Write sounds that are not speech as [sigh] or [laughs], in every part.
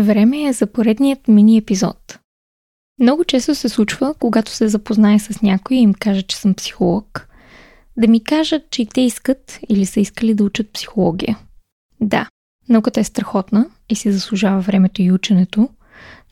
Време е за поредният мини епизод. Много често се случва, когато се запознае с някой и им кажа, че съм психолог, да ми кажат, че и те искат или са искали да учат психология. Да, науката е страхотна и си заслужава времето и ученето,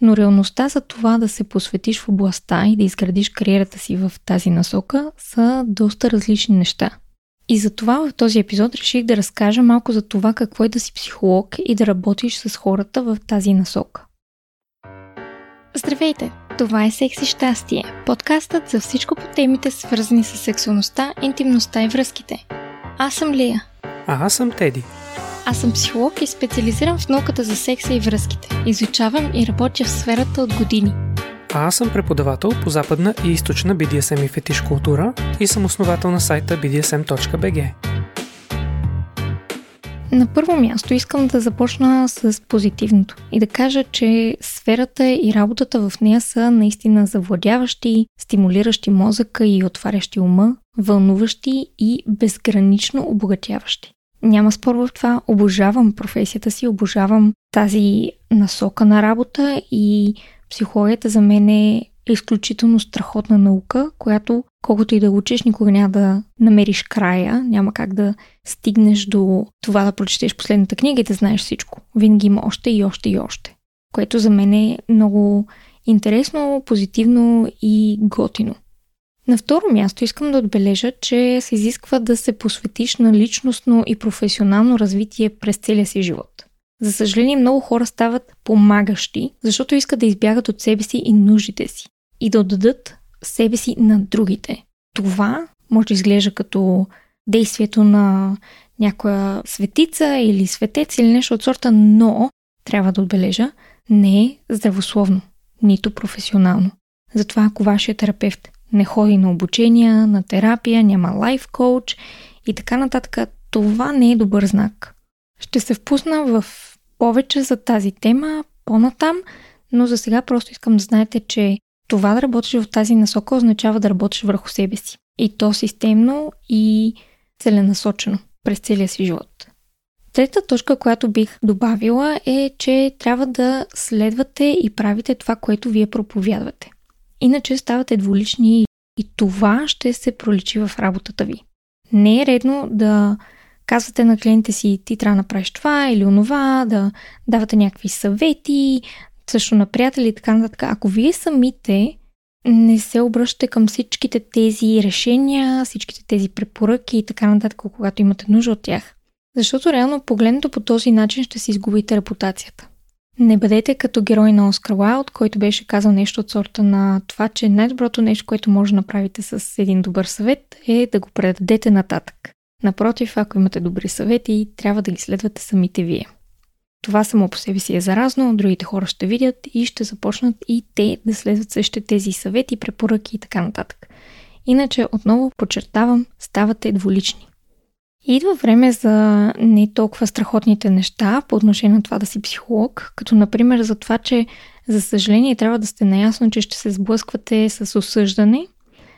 но реалността за това да се посветиш в областта и да изградиш кариерата си в тази насока са доста различни неща – и за това в този епизод реших да разкажа малко за това какво е да си психолог и да работиш с хората в тази насока. Здравейте! Това е Секси щастие, подкастът за всичко по темите свързани с сексуалността, интимността и връзките. Аз съм Лия. А аз съм Теди. Аз съм психолог и специализирам в науката за секса и връзките. Изучавам и работя в сферата от години – аз съм преподавател по западна и източна BDSM и фетиш култура и съм основател на сайта bdsm.bg. На първо място искам да започна с позитивното и да кажа, че сферата и работата в нея са наистина завладяващи, стимулиращи мозъка и отварящи ума, вълнуващи и безгранично обогатяващи. Няма спор в това. Обожавам професията си, обожавам тази насока на работа и Психологията за мен е изключително страхотна наука, която колкото и да учиш, никога няма да намериш края, няма как да стигнеш до това да прочетеш последната книга и да знаеш всичко. Винаги има още и още и още. Което за мен е много интересно, позитивно и готино. На второ място искам да отбележа, че се изисква да се посветиш на личностно и професионално развитие през целия си живот. За съжаление, много хора стават помагащи, защото искат да избягат от себе си и нуждите си и да отдадат себе си на другите. Това може да изглежда като действието на някоя светица или светец или нещо от сорта, но трябва да отбележа, не е здравословно, нито професионално. Затова ако вашия терапевт не ходи на обучения, на терапия, няма лайф коуч и така нататък, това не е добър знак. Ще се впусна в повече за тази тема по-натам, но за сега просто искам да знаете, че това да работиш в тази насока означава да работиш върху себе си. И то системно и целенасочено през целия си живот. Трета точка, която бих добавила е, че трябва да следвате и правите това, което вие проповядвате. Иначе ставате двулични и това ще се проличи в работата ви. Не е редно да казвате на клиентите си, ти трябва да направиш това или онова, да давате някакви съвети, също на приятели и така нататък. Ако вие самите не се обръщате към всичките тези решения, всичките тези препоръки и така нататък, когато имате нужда от тях. Защото реално погледнато по този начин ще си изгубите репутацията. Не бъдете като герой на Оскар Уайлд, който беше казал нещо от сорта на това, че най-доброто нещо, което може да направите с един добър съвет е да го предадете нататък. Напротив, ако имате добри съвети, трябва да ги следвате самите вие. Това само по себе си е заразно, другите хора ще видят и ще започнат и те да следват същите тези съвети, препоръки и така нататък. Иначе, отново подчертавам, ставате дволични. идва време за не толкова страхотните неща по отношение на това да си психолог, като например за това, че за съжаление трябва да сте наясно, че ще се сблъсквате с осъждане,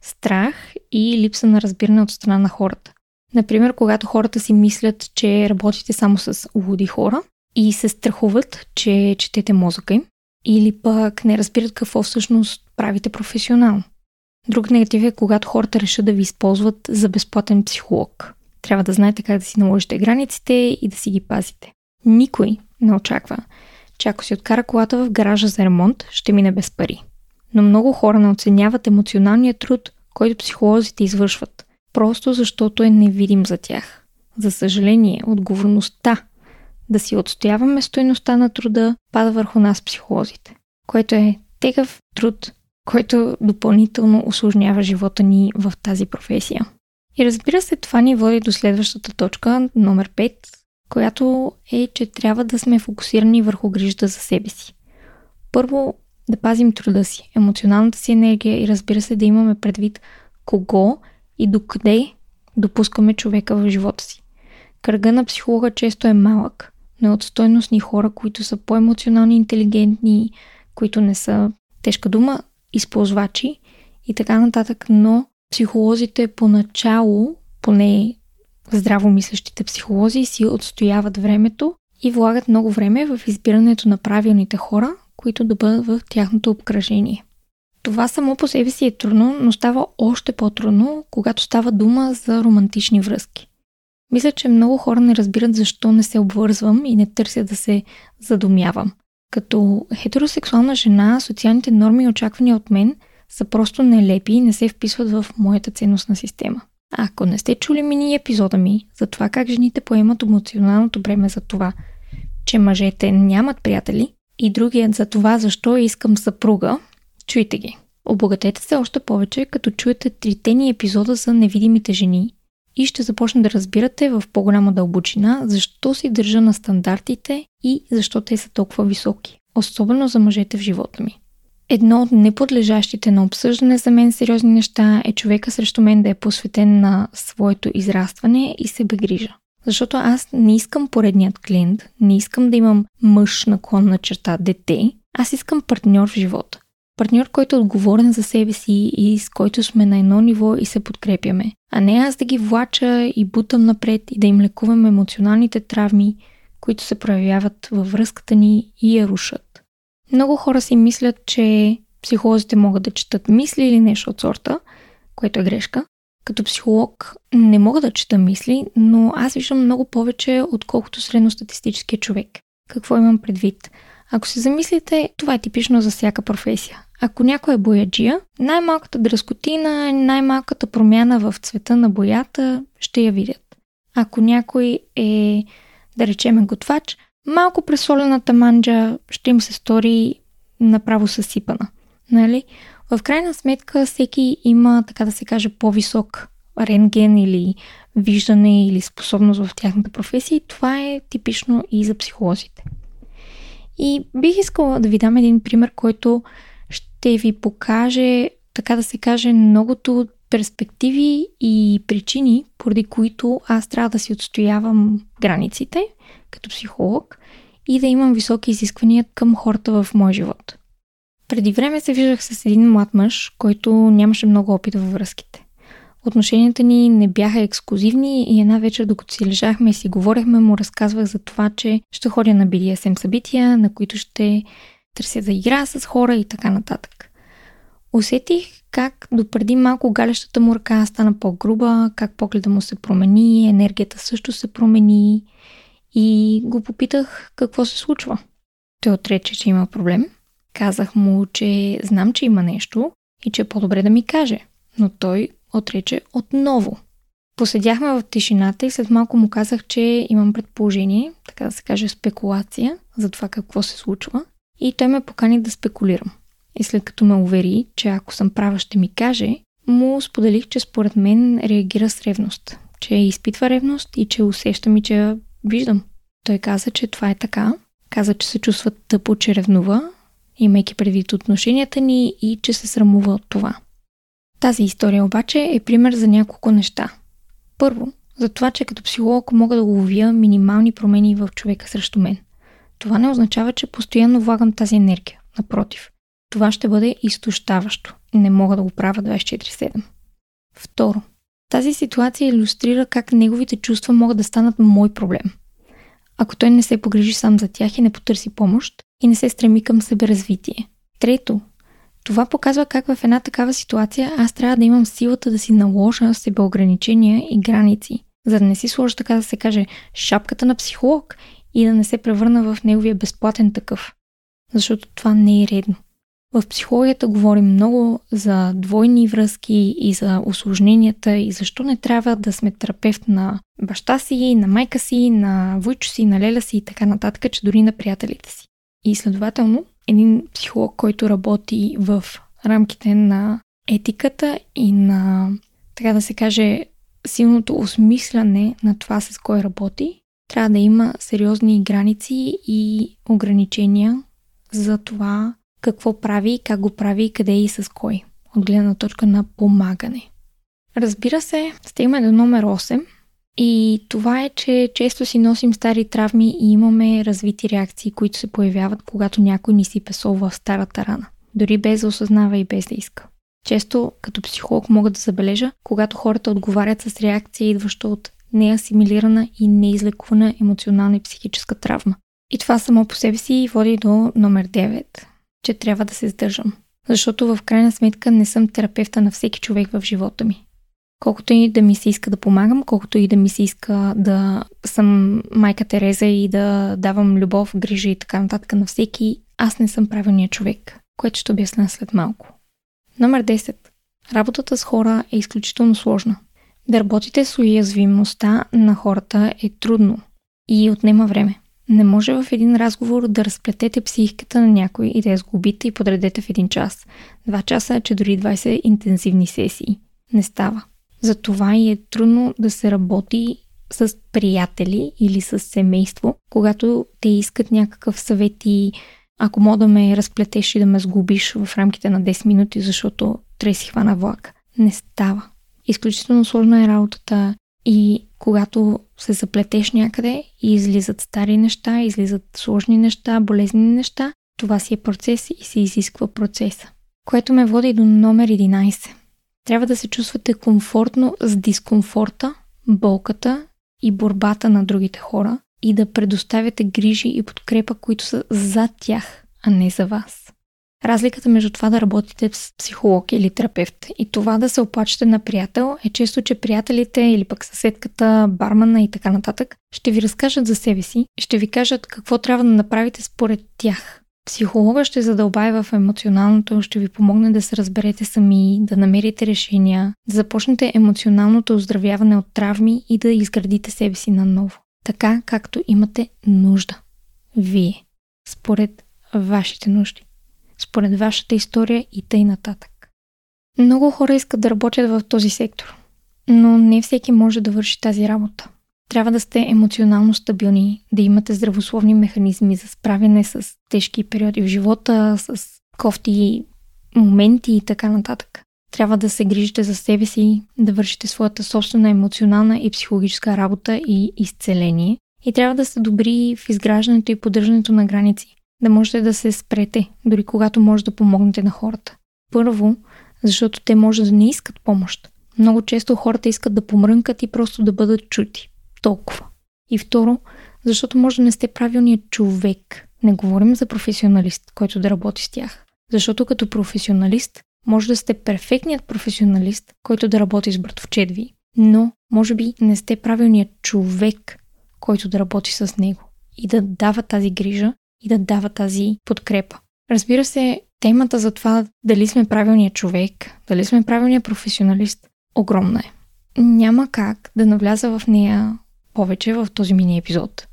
страх и липса на разбиране от страна на хората. Например, когато хората си мислят, че работите само с луди хора и се страхуват, че четете мозъка им, или пък не разбират какво всъщност правите професионално. Друг негатив е, когато хората решат да ви използват за безплатен психолог. Трябва да знаете как да си наложите границите и да си ги пазите. Никой не очаква, че ако си откара колата в гаража за ремонт, ще мине без пари. Но много хора не оценяват емоционалния труд, който психолозите извършват – просто защото е невидим за тях. За съжаление, отговорността да си отстояваме стоеността на труда пада върху нас психолозите, което е тегъв труд, който допълнително осложнява живота ни в тази професия. И разбира се, това ни води до следващата точка, номер 5, която е, че трябва да сме фокусирани върху грижата за себе си. Първо, да пазим труда си, емоционалната си енергия и разбира се да имаме предвид кого и докъде допускаме човека в живота си. Кръга на психолога често е малък, но е от стойностни хора, които са по-емоционални, интелигентни, които не са, тежка дума, използвачи и така нататък, но психолозите поначало, поне здравомислещите психолози, си отстояват времето и влагат много време в избирането на правилните хора, които да бъдат в тяхното обкръжение. Това само по себе си е трудно, но става още по-трудно, когато става дума за романтични връзки. Мисля, че много хора не разбират защо не се обвързвам и не търся да се задумявам. Като хетеросексуална жена, социалните норми и очаквания от мен са просто нелепи и не се вписват в моята ценностна система. А ако не сте чули мини епизода ми за това как жените поемат емоционалното бреме за това, че мъжете нямат приятели, и другият за това защо искам съпруга, чуйте ги. Обогатете се още повече, като чуете трите ни епизода за невидимите жени и ще започне да разбирате в по-голяма дълбочина защо си държа на стандартите и защо те са толкова високи, особено за мъжете в живота ми. Едно от неподлежащите на обсъждане за мен сериозни неща е човека срещу мен да е посветен на своето израстване и себе грижа. Защото аз не искам поредният клиент, не искам да имам мъж наклонна черта дете, аз искам партньор в живота. Партньор, който е отговорен за себе си и с който сме на едно ниво и се подкрепяме. А не аз да ги влача и бутам напред и да им лекувам емоционалните травми, които се проявяват във връзката ни и я рушат. Много хора си мислят, че психолозите могат да четат мисли или нещо от сорта, което е грешка. Като психолог не мога да чета мисли, но аз виждам много повече, отколкото средностатистическия човек. Какво имам предвид? Ако се замислите, това е типично за всяка професия. Ако някой е бояджия, най-малката дръскотина, най-малката промяна в цвета на боята ще я видят. Ако някой е, да речеме, готвач, малко пресолената манджа ще им се стори направо съсипана. Нали? В крайна сметка всеки има, така да се каже, по-висок рентген или виждане или способност в тяхната професия и това е типично и за психолозите. И бих искала да ви дам един пример, който ще ви покаже, така да се каже, многото перспективи и причини, поради които аз трябва да си отстоявам границите като психолог и да имам високи изисквания към хората в моя живот. Преди време се виждах с един млад мъж, който нямаше много опит във връзките. Отношенията ни не бяха ексклюзивни и една вечер, докато си лежахме и си говорехме, му разказвах за това, че ще ходя на BDSM събития, на които ще търся да игра с хора и така нататък. Усетих как допреди малко галещата му ръка стана по-груба, как погледа му се промени, енергията също се промени и го попитах какво се случва. Той отрече, че има проблем. Казах му, че знам, че има нещо и че е по-добре да ми каже, но той отрече отново. Поседяхме в тишината и след малко му казах, че имам предположение, така да се каже спекулация за това какво се случва и той ме покани да спекулирам. И след като ме увери, че ако съм права ще ми каже, му споделих, че според мен реагира с ревност. Че изпитва ревност и че усещам и че я виждам. Той каза, че това е така. Каза, че се чувства тъпо, че ревнува, имайки предвид отношенията ни и че се срамува от това. Тази история обаче е пример за няколко неща. Първо, за това, че като психолог мога да ловя минимални промени в човека срещу мен. Това не означава, че постоянно влагам тази енергия. Напротив, това ще бъде изтощаващо. Не мога да го правя 24-7. Второ, тази ситуация иллюстрира как неговите чувства могат да станат мой проблем. Ако той не се погрижи сам за тях и не потърси помощ и не се стреми към себеразвитие. Трето, това показва как в една такава ситуация аз трябва да имам силата да си наложа себеограничения и граници, за да не си сложа така да се каже шапката на психолог и да не се превърна в неговия безплатен такъв. Защото това не е редно. В психологията говорим много за двойни връзки и за осложненията и защо не трябва да сме терапевт на баща си, на майка си, на войчо си, на леля си и така нататък, че дори на приятелите си. И следователно, един психолог, който работи в рамките на етиката и на, така да се каже, силното осмисляне на това с кой работи, трябва да има сериозни граници и ограничения за това какво прави, как го прави, къде и с кой, от гледна точка на помагане. Разбира се, стигаме до номер 8 и това е, че често си носим стари травми и имаме развити реакции, които се появяват, когато някой ни си песова в старата рана. Дори без да осъзнава и без да иска. Често, като психолог, мога да забележа, когато хората отговарят с реакция, идваща от неасимилирана и неизлекувана емоционална и психическа травма. И това само по себе си води до номер 9, че трябва да се сдържам. Защото в крайна сметка не съм терапевта на всеки човек в живота ми. Колкото и да ми се иска да помагам, колкото и да ми се иска да съм майка Тереза и да давам любов, грижа и така нататък на всеки, аз не съм правилният човек, което ще обясня след малко. Номер 10. Работата с хора е изключително сложна. Да работите с уязвимостта на хората е трудно и отнема време. Не може в един разговор да разплетете психиката на някой и да я сгубите и подредете в един час. Два часа, че дори 20 интензивни сесии. Не става. Затова и е трудно да се работи с приятели или с семейство, когато те искат някакъв съвет и ако мога да ме разплетеш и да ме сгубиш в рамките на 10 минути, защото трябва си хвана влак. Не става. Изключително сложна е работата и когато се заплетеш някъде и излизат стари неща, излизат сложни неща, болезни неща, това си е процес и се изисква процеса. Което ме води до номер 11. Трябва да се чувствате комфортно с дискомфорта, болката и борбата на другите хора и да предоставяте грижи и подкрепа, които са за тях, а не за вас. Разликата между това да работите с психолог или терапевт и това да се оплачете на приятел е често, че приятелите или пък съседката, бармана и така нататък ще ви разкажат за себе си ще ви кажат какво трябва да направите според тях. Психолога ще задълбае в емоционалното, ще ви помогне да се разберете сами, да намерите решения, да започнете емоционалното оздравяване от травми и да изградите себе си наново. Така, както имате нужда. Вие. Според вашите нужди според вашата история и тъй нататък. Много хора искат да работят в този сектор, но не всеки може да върши тази работа. Трябва да сте емоционално стабилни, да имате здравословни механизми за справяне с тежки периоди в живота, с кофти моменти и така нататък. Трябва да се грижите за себе си, да вършите своята собствена емоционална и психологическа работа и изцеление. И трябва да сте добри в изграждането и поддържането на граници да можете да се спрете, дори когато може да помогнете на хората. Първо, защото те може да не искат помощ. Много често хората искат да помрънкат и просто да бъдат чути. Толкова. И второ, защото може да не сте правилният човек. Не говорим за професионалист, който да работи с тях. Защото като професионалист може да сте перфектният професионалист, който да работи с братовчет ви, но може би не сте правилният човек, който да работи с него и да дава тази грижа и да дава тази подкрепа. Разбира се, темата за това дали сме правилният човек, дали сме правилният професионалист, огромна е. Няма как да навляза в нея повече в този мини епизод.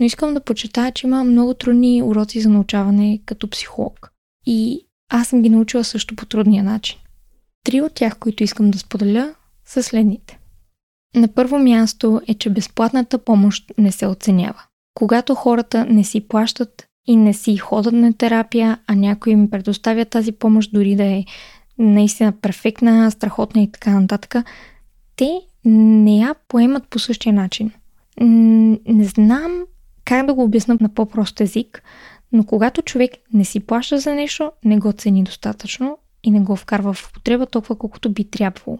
Но искам да почитая, че има много трудни уроци за научаване като психолог. И аз съм ги научила също по трудния начин. Три от тях, които искам да споделя, са следните. На първо място е, че безплатната помощ не се оценява. Когато хората не си плащат и не си ходят на терапия, а някой им предоставя тази помощ, дори да е наистина перфектна, страхотна и така нататък, те не я поемат по същия начин. Не знам как да го обясна на по-прост език, но когато човек не си плаща за нещо, не го цени достатъчно и не го вкарва в употреба толкова, колкото би трябвало.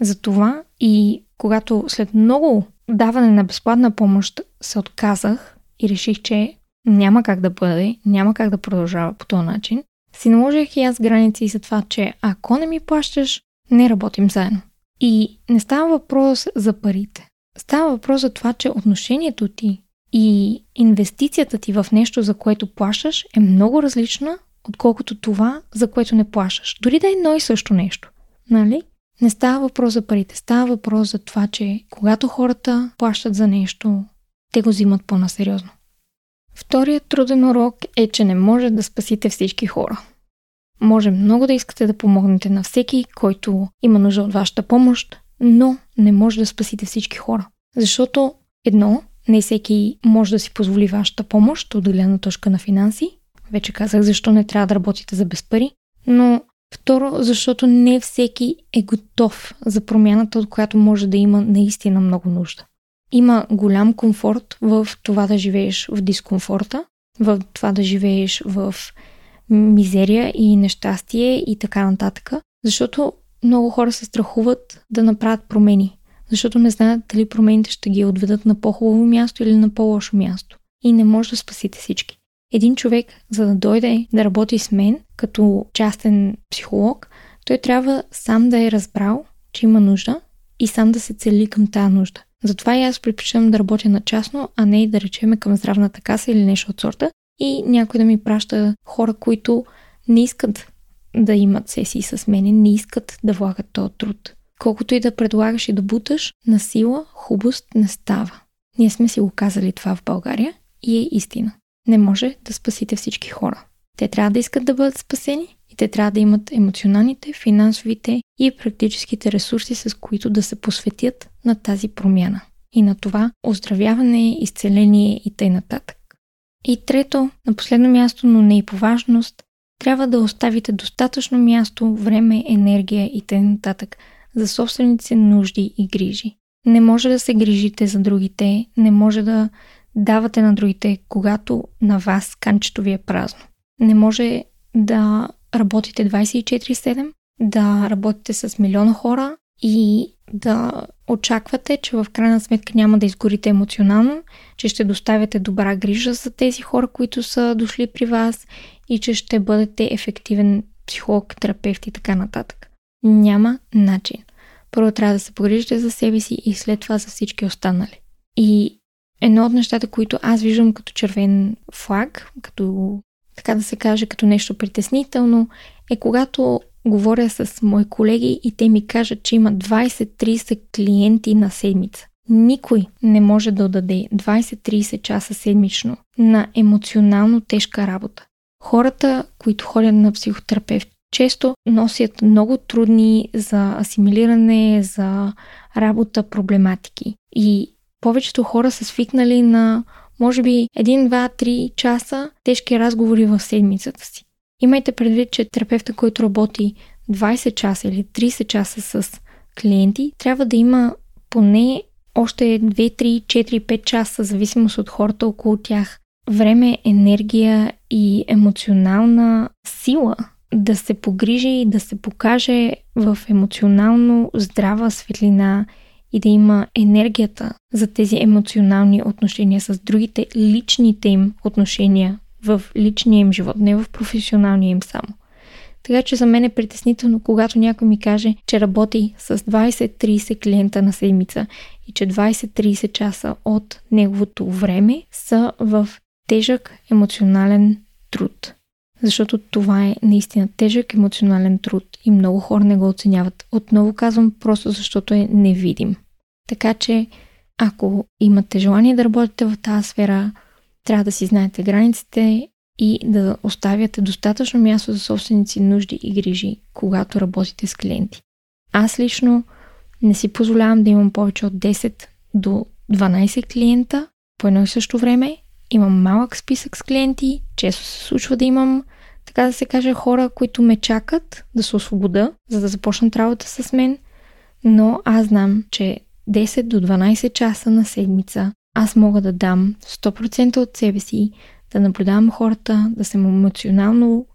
Затова и когато след много даване на безплатна помощ се отказах и реших, че няма как да бъде, няма как да продължава по този начин, си наложих и аз граници за това, че ако не ми плащаш, не работим заедно. И не става въпрос за парите. Става въпрос за това, че отношението ти и инвестицията ти в нещо, за което плащаш, е много различна, отколкото това, за което не плащаш. Дори да е едно и също нещо. Нали? Не става въпрос за парите, става въпрос за това, че когато хората плащат за нещо, те го взимат по-насериозно. Вторият труден урок е, че не може да спасите всички хора. Може много да искате да помогнете на всеки, който има нужда от вашата помощ, но не може да спасите всички хора. Защото едно, не всеки може да си позволи вашата помощ от гледна точка на финанси. Вече казах защо не трябва да работите за без пари. Но Второ, защото не всеки е готов за промяната, от която може да има наистина много нужда. Има голям комфорт в това да живееш в дискомфорта, в това да живееш в мизерия и нещастие и така нататък, защото много хора се страхуват да направят промени. защото не знаят дали промените ще ги отведат на по-хубаво място или на по-лошо място. И не може да спасите всички. Един човек, за да дойде да работи с мен като частен психолог, той трябва сам да е разбрал, че има нужда и сам да се цели към тази нужда. Затова и аз предпочитам да работя на частно, а не и да речеме към здравната каса или нещо от сорта. И някой да ми праща хора, които не искат да имат сесии с мене, не искат да влагат този труд. Колкото и да предлагаш и да буташ, на сила хубост не става. Ние сме си го казали това в България и е истина. Не може да спасите всички хора. Те трябва да искат да бъдат спасени и те трябва да имат емоционалните, финансовите и практическите ресурси, с които да се посветят на тази промяна и на това оздравяване, изцеление и т.н. И трето, на последно място, но не и по важност, трябва да оставите достатъчно място, време, енергия и т.н. за собствените нужди и грижи. Не може да се грижите за другите, не може да давате на другите, когато на вас канчето ви е празно. Не може да работите 24-7, да работите с милиона хора и да очаквате, че в крайна сметка няма да изгорите емоционално, че ще доставяте добра грижа за тези хора, които са дошли при вас и че ще бъдете ефективен психолог, терапевт и така нататък. Няма начин. Първо трябва да се погрижите за себе си и след това за всички останали. И едно от нещата, които аз виждам като червен флаг, като така да се каже, като нещо притеснително, е когато говоря с мои колеги и те ми кажат, че има 20-30 клиенти на седмица. Никой не може да даде 20-30 часа седмично на емоционално тежка работа. Хората, които ходят на психотерапевт, често носят много трудни за асимилиране, за работа проблематики. И повечето хора са свикнали на може би 1, 2, 3 часа тежки разговори в седмицата си. Имайте предвид, че терапевта, който работи 20 часа или 30 часа с клиенти, трябва да има поне още 2, 3, 4, 5 часа, зависимост от хората около тях, време, енергия и емоционална сила да се погрижи и да се покаже в емоционално здрава светлина и да има енергията за тези емоционални отношения с другите, личните им отношения в личния им живот, не в професионалния им само. Така че за мен е притеснително, когато някой ми каже, че работи с 20-30 клиента на седмица и че 20-30 часа от неговото време са в тежък емоционален труд. Защото това е наистина тежък емоционален труд и много хора не го оценяват. Отново казвам, просто защото е невидим. Така че, ако имате желание да работите в тази сфера, трябва да си знаете границите и да оставяте достатъчно място за собственици нужди и грижи, когато работите с клиенти. Аз лично не си позволявам да имам повече от 10 до 12 клиента по едно и също време. Имам малък списък с клиенти, често се случва да имам, така да се каже, хора, които ме чакат да се освобода, за да започнат работа с мен, но аз знам, че 10 до 12 часа на седмица аз мога да дам 100% от себе си, да наблюдавам хората, да съм емоционално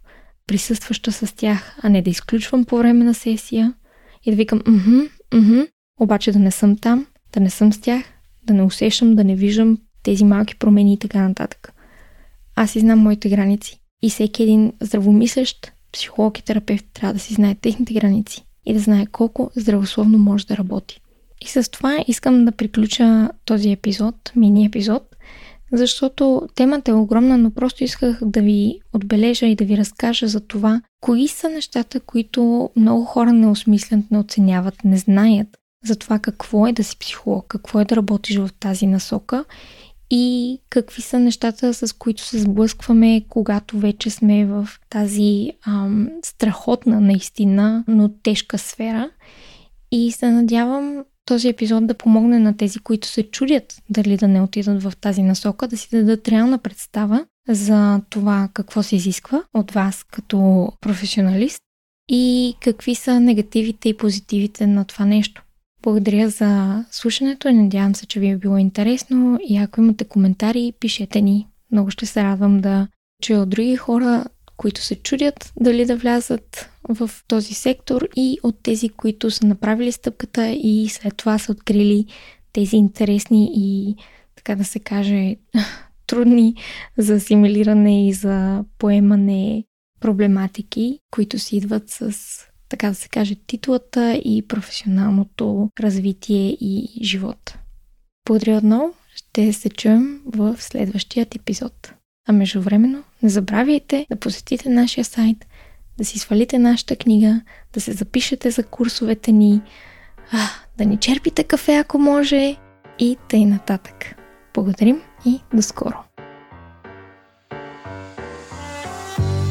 присъстваща с тях, а не да изключвам по време на сесия и да викам мхм, мхм, обаче да не съм там, да не съм с тях, да не усещам, да не виждам тези малки промени и така нататък. Аз си знам моите граници и всеки един здравомислещ психолог и терапевт трябва да си знае техните граници и да знае колко здравословно може да работи. И с това искам да приключа този епизод, мини епизод, защото темата е огромна, но просто исках да ви отбележа и да ви разкажа за това, кои са нещата, които много хора не осмислят, не оценяват, не знаят за това какво е да си психолог, какво е да работиш в тази насока и какви са нещата, с които се сблъскваме, когато вече сме в тази ам, страхотна наистина, но тежка сфера. И се надявам този епизод да помогне на тези, които се чудят дали да не отидат в тази насока, да си дадат реална представа за това какво се изисква от вас като професионалист и какви са негативите и позитивите на това нещо. Благодаря за слушането и надявам се, че ви е било интересно и ако имате коментари, пишете ни. Много ще се радвам да чуя от други хора които се чудят дали да влязат в този сектор и от тези, които са направили стъпката и след това са открили тези интересни и, така да се каже, [laughs] трудни за асимилиране и за поемане проблематики, които си идват с, така да се каже, титлата и професионалното развитие и живот. Благодаря отново, ще се чуем в следващият епизод. А междувременно не забравяйте да посетите нашия сайт, да си свалите нашата книга, да се запишете за курсовете ни, да ни черпите кафе ако може и тъй нататък. Благодарим и до скоро!